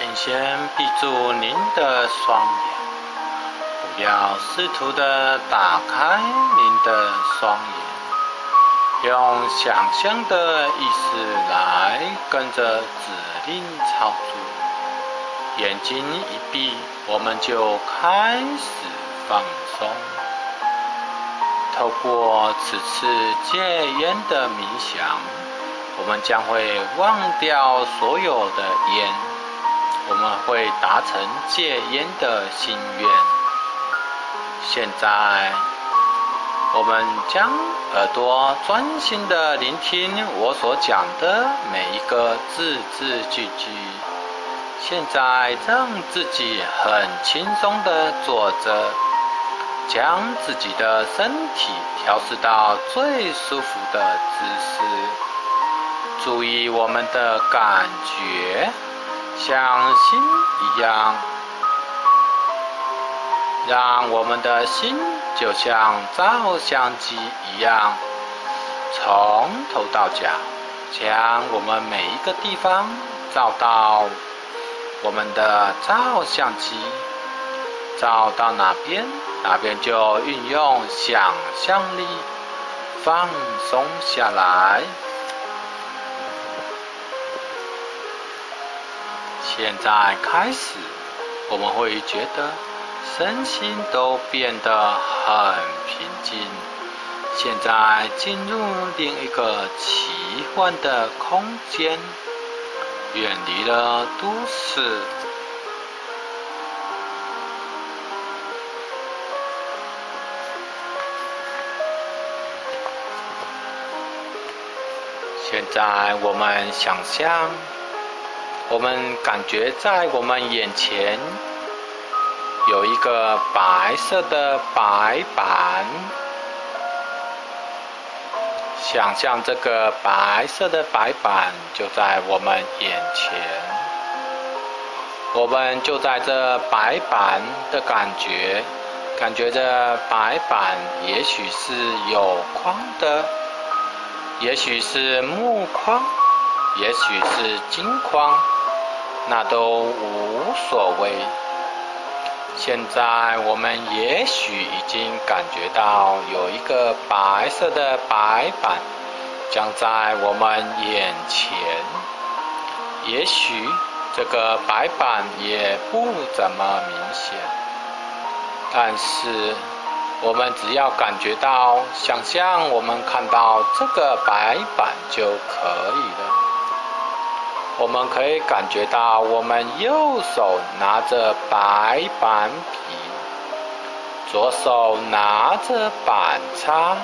请先闭住您的双眼，不要试图的打开您的双眼，用想象的意识来跟着指令操作。眼睛一闭，我们就开始放松。透过此次戒烟的冥想，我们将会忘掉所有的烟。我们会达成戒烟的心愿。现在，我们将耳朵专心的聆听我所讲的每一个字字句句。现在，让自己很轻松的坐着，将自己的身体调试到最舒服的姿势。注意我们的感觉。像心一样，让我们的心就像照相机一样，从头到脚，将我们每一个地方照到我们的照相机，照到哪边，哪边就运用想象力放松下来。现在开始，我们会觉得身心都变得很平静。现在进入另一个奇幻的空间，远离了都市。现在我们想象。我们感觉在我们眼前有一个白色的白板，想象这个白色的白板就在我们眼前，我们就在这白板的感觉，感觉这白板也许是有框的，也许是木框，也许是金框。那都无所谓。现在我们也许已经感觉到有一个白色的白板将在我们眼前。也许这个白板也不怎么明显，但是我们只要感觉到、想象我们看到这个白板就可以了。我们可以感觉到，我们右手拿着白板笔，左手拿着板擦。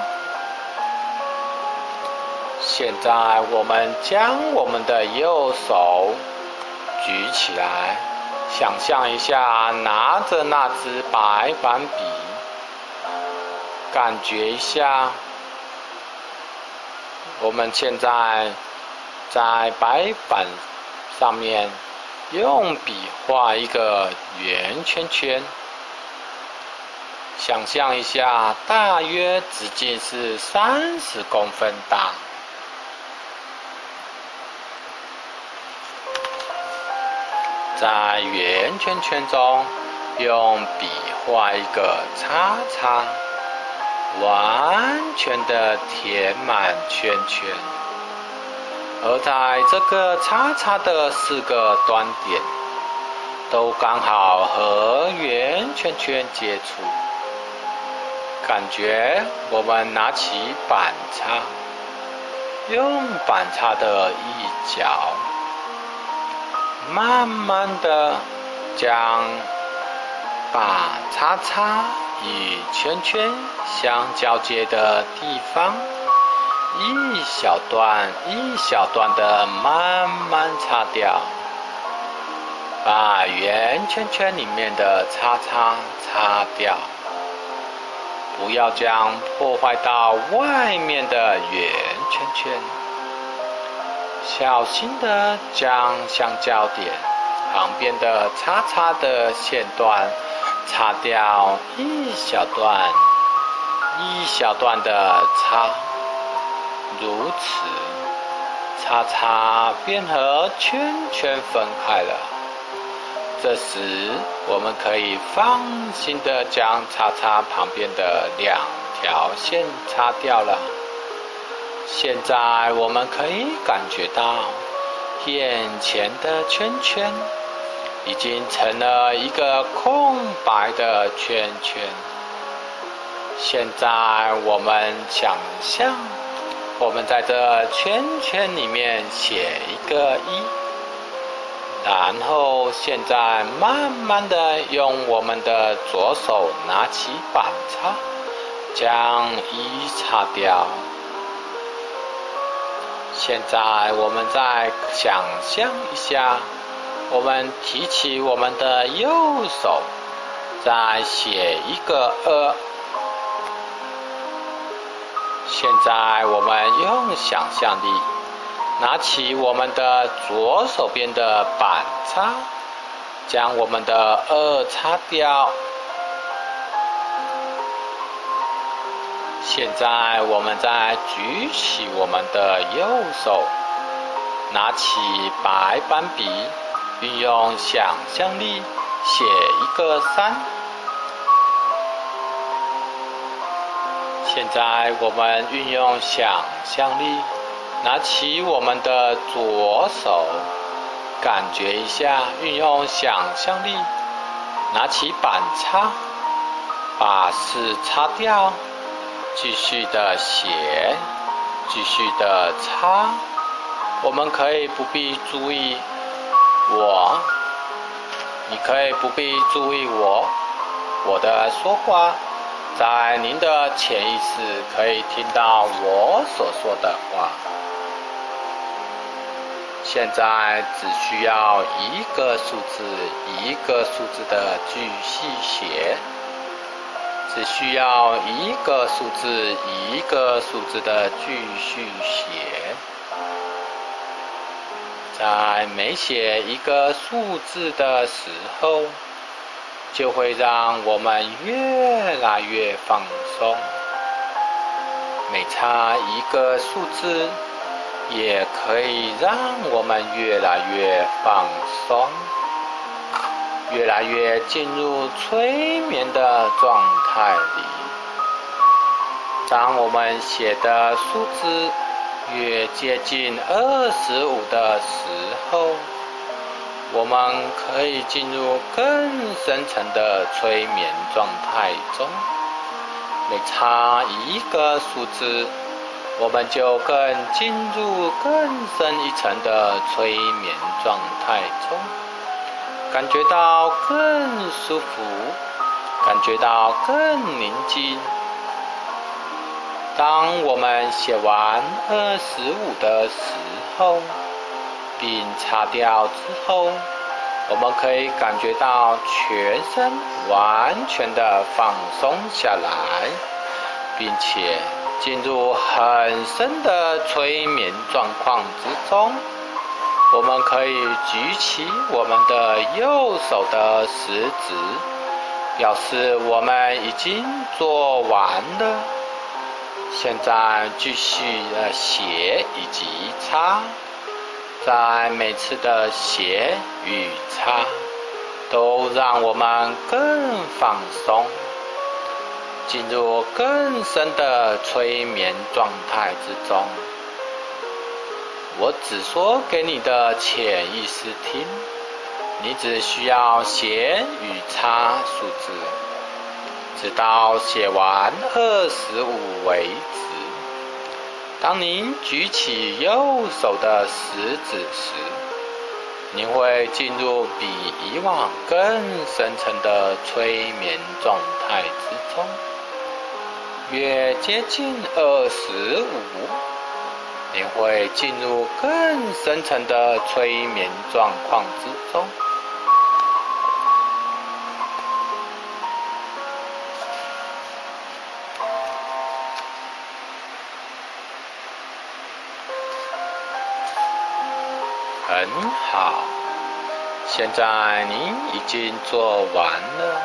现在，我们将我们的右手举起来，想象一下拿着那支白板笔，感觉一下，我们现在。在白板上面用笔画一个圆圈圈，想象一下，大约直径是三十公分大。在圆圈圈中用笔画一个叉叉，完全的填满圈圈。而在这个叉叉的四个端点，都刚好和圆圈圈接触。感觉我们拿起板擦，用板擦的一角，慢慢的将把叉叉与圈圈相交接的地方。一小段一小段的慢慢擦掉，把圆圈圈里面的叉叉擦掉，不要将破坏到外面的圆圈圈。小心的将相交点旁边的叉叉的线段擦掉一小段一小段的擦。如此，叉叉便和圈圈分开了。这时，我们可以放心的将叉叉旁边的两条线擦掉了。现在，我们可以感觉到眼前的圈圈已经成了一个空白的圈圈。现在，我们想象，我们在这圈圈里面写一个一。然后，现在慢慢的用我们的左手拿起板擦，将一擦掉。现在我们再想象一下，我们提起我们的右手，再写一个二。现在我们用想象力。拿起我们的左手边的板擦，将我们的二擦掉。现在我们再举起我们的右手，拿起白板笔，运用想象力写一个三。现在我们运用想象力。拿起我们的左手，感觉一下，运用想象力，拿起板擦，把四擦掉，继续的写，继续的擦。我们可以不必注意我，你可以不必注意我，我的说话，在您的潜意识可以听到我所说的话。现在只需要一个数字一个数字的继续写，只需要一个数字一个数字的继续写。在每写一个数字的时候，就会让我们越来越放松。每差一个数字。也可以让我们越来越放松，越来越进入催眠的状态里。当我们写的数字越接近二十五的时候，我们可以进入更深层的催眠状态中。每差一个数字。我们就更进入更深一层的催眠状态中，感觉到更舒服，感觉到更宁静。当我们写完二十五的时候，并擦掉之后，我们可以感觉到全身完全的放松下来，并且。进入很深的催眠状况之中，我们可以举起我们的右手的食指，表示我们已经做完了。现在继续的写以及擦，在每次的写与擦，都让我们更放松。进入更深的催眠状态之中。我只说给你的潜意识听，你只需要写与擦数字，直到写完二十五为止。当您举起右手的食指时，您会进入比以往更深层的催眠状态之中。越接近二十五，您会进入更深层的催眠状况之中。现在您已经做完了。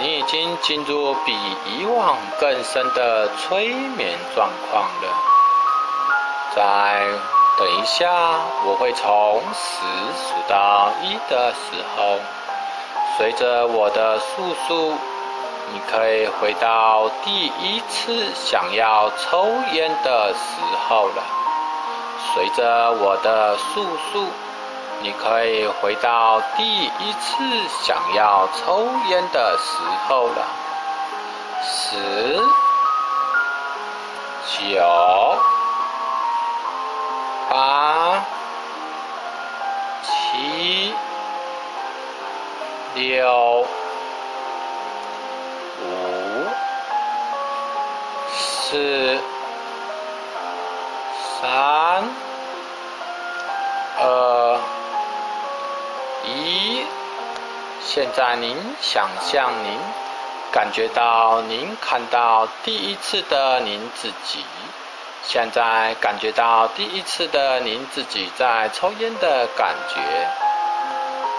你已经进入比以往更深的催眠状况了。在等一下，我会从十数到一的时候，随着我的数数，你可以回到第一次想要抽烟的时候了。随着我的数数，你可以回到第一次想要抽烟的时候了。十。九、八、七、六、五、四、三、二、一。现在您想象您。感觉到您看到第一次的您自己，现在感觉到第一次的您自己在抽烟的感觉。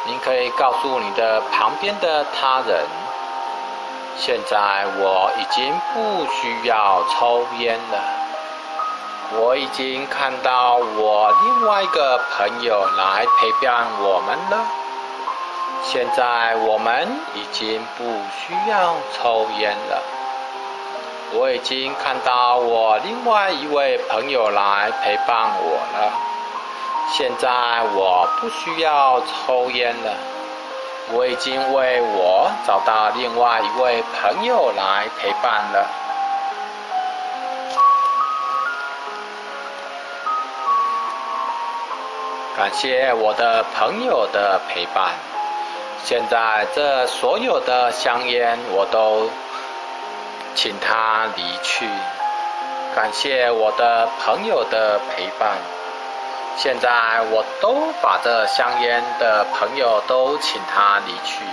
您可以告诉你的旁边的他人，现在我已经不需要抽烟了。我已经看到我另外一个朋友来陪伴我们了。现在我们已经不需要抽烟了。我已经看到我另外一位朋友来陪伴我了。现在我不需要抽烟了。我已经为我找到另外一位朋友来陪伴了。感谢我的朋友的陪伴。现在这所有的香烟，我都请他离去。感谢我的朋友的陪伴。现在我都把这香烟的朋友都请他离去。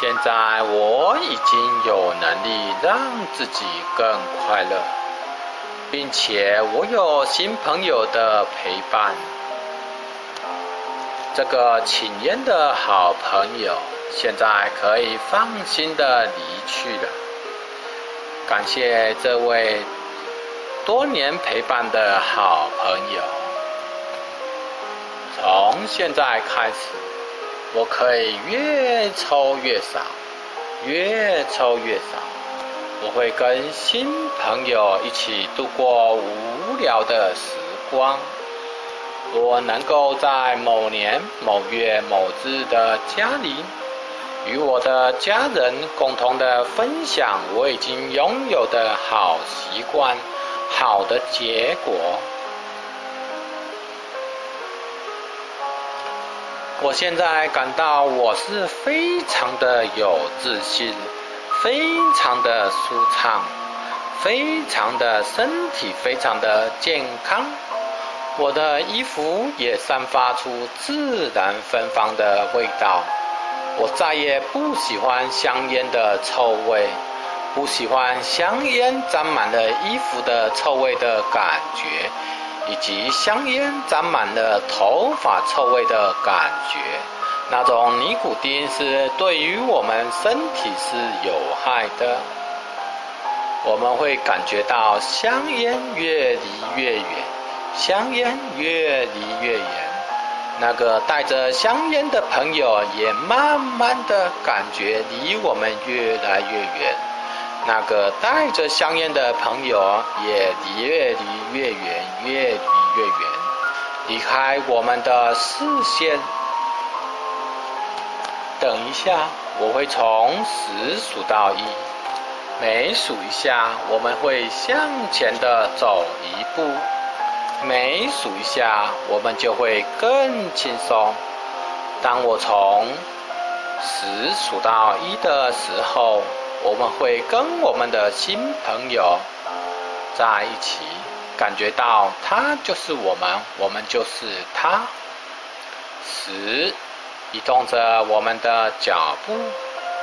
现在我已经有能力让自己更快乐，并且我有新朋友的陪伴。这个请烟的好朋友，现在可以放心的离去了。感谢这位多年陪伴的好朋友。从现在开始，我可以越抽越少，越抽越少。我会跟新朋友一起度过无聊的时光。我能够在某年某月某日的家里，与我的家人共同的分享我已经拥有的好习惯、好的结果。我现在感到我是非常的有自信，非常的舒畅，非常的身体非常的健康。我的衣服也散发出自然芬芳的味道。我再也不喜欢香烟的臭味，不喜欢香烟沾满了衣服的臭味的感觉，以及香烟沾满了头发臭味的感觉。那种尼古丁是对于我们身体是有害的。我们会感觉到香烟越离越远。香烟越离越远，那个带着香烟的朋友也慢慢的感觉离我们越来越远。那个带着香烟的朋友也离越离越远，越离越远，离开我们的视线。等一下，我会从十数到一，每数一下，我们会向前的走一步。每数一下，我们就会更轻松。当我从十数到一的时候，我们会跟我们的新朋友在一起，感觉到他就是我们，我们就是他。十，移动着我们的脚步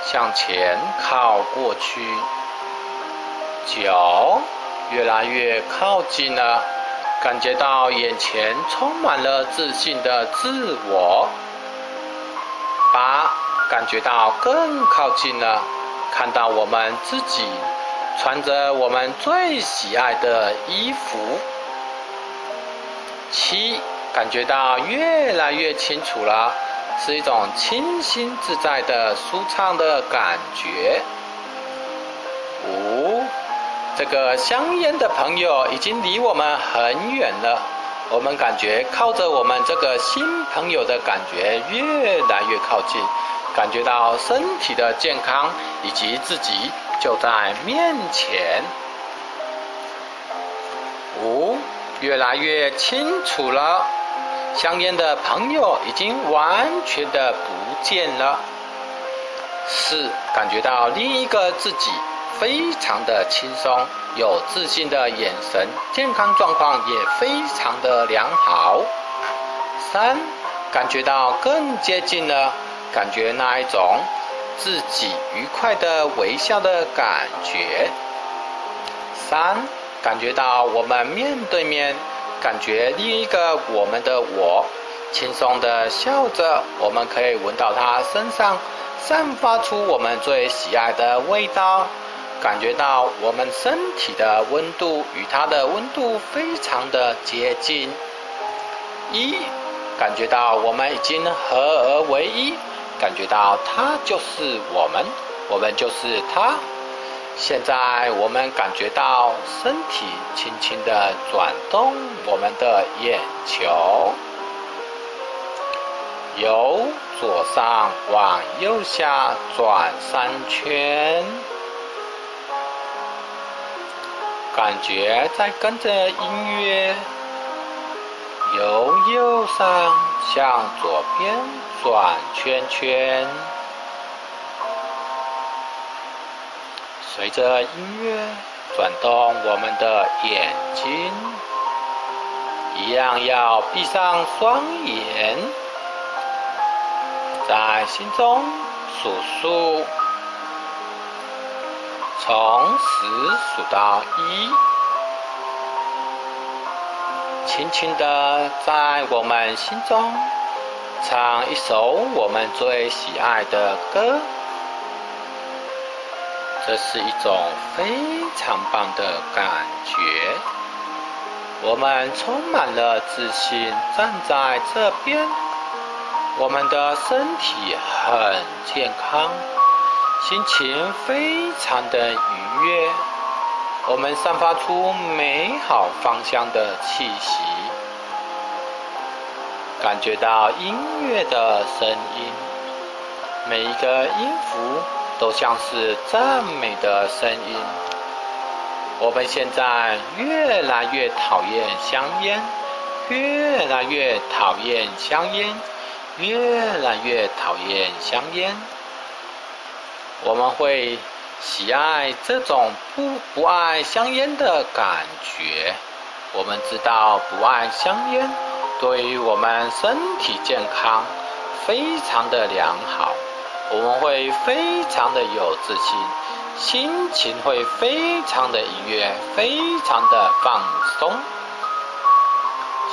向前靠过去。九，越来越靠近了。感觉到眼前充满了自信的自我。八，感觉到更靠近了，看到我们自己穿着我们最喜爱的衣服。七，感觉到越来越清楚了，是一种清新自在的舒畅的感觉。五，这个香烟的朋友已经离我们很远了，我们感觉靠着我们这个新朋友的感觉越来越靠近，感觉到身体的健康以及自己就在面前。五。越来越清楚了，香烟的朋友已经完全的不见了。四，感觉到另一个自己非常的轻松，有自信的眼神，健康状况也非常的良好。三，感觉到更接近了，感觉那一种自己愉快的微笑的感觉。三。感觉到我们面对面，感觉另一个我们的我，轻松的笑着，我们可以闻到他身上散发出我们最喜爱的味道，感觉到我们身体的温度与它的温度非常的接近。一，感觉到我们已经合而为一，感觉到它就是我们，我们就是它。现在我们感觉到身体轻轻的转动我们的眼球，由左上往右下转三圈，感觉在跟着音乐由右上向左边转圈圈。随着音乐转动我们的眼睛，一样要闭上双眼，在心中数数，从十数到一，轻轻的在我们心中唱一首我们最喜爱的歌。这是一种非常棒的感觉，我们充满了自信站在这边，我们的身体很健康，心情非常的愉悦，我们散发出美好芳香的气息，感觉到音乐的声音，每一个音符。都像是赞美的声音。我们现在越来越讨厌香烟，越来越讨厌香烟，越来越讨厌香烟。我们会喜爱这种不不爱香烟的感觉。我们知道不爱香烟对于我们身体健康非常的良好。我们会非常的有自信，心情会非常的愉悦，非常的放松。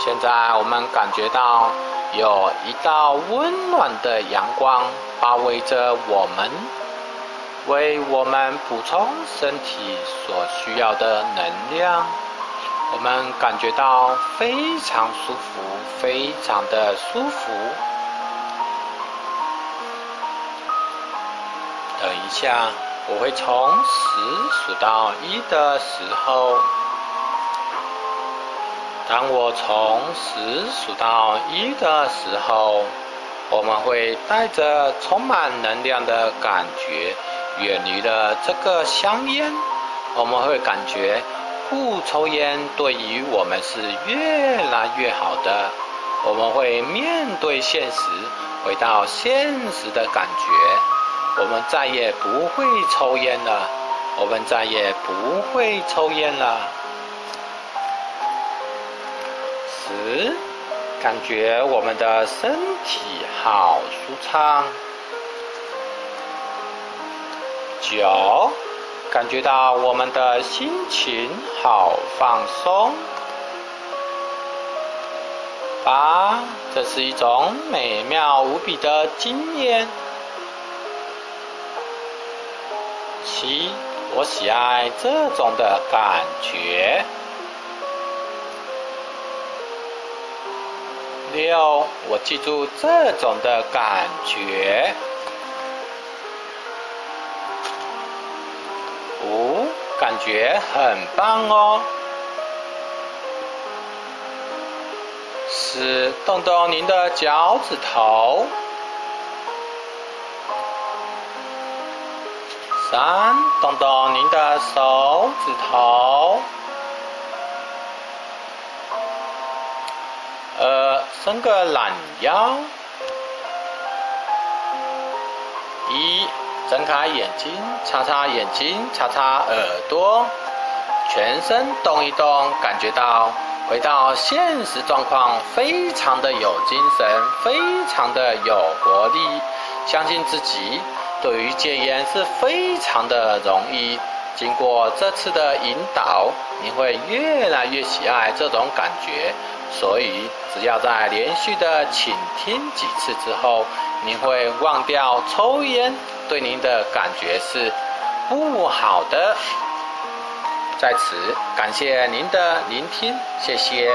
现在我们感觉到有一道温暖的阳光包围着我们，为我们补充身体所需要的能量。我们感觉到非常舒服，非常的舒服。等一下，我会从十数到一的时候，当我从十数到一的时候，我们会带着充满能量的感觉，远离了这个香烟。我们会感觉不抽烟对于我们是越来越好的。我们会面对现实，回到现实的感觉。我们再也不会抽烟了，我们再也不会抽烟了。十，感觉我们的身体好舒畅。九，感觉到我们的心情好放松。八，这是一种美妙无比的经验。七，我喜爱这种的感觉。六，我记住这种的感觉。觉很棒哦。四，动动您的脚趾头。三，动动您的手指头。二，伸个懒腰。一，睁开眼睛，擦擦眼睛，擦擦耳朵，全身动一动，感觉到回到现实状况，非常的有精神，非常的有活力，相信自己。对于戒烟是非常的容易，经过这次的引导，你会越来越喜爱这种感觉。所以，只要在连续的倾听几次之后，你会忘掉抽烟对您的感觉是不好的。在此，感谢您的聆听，谢谢。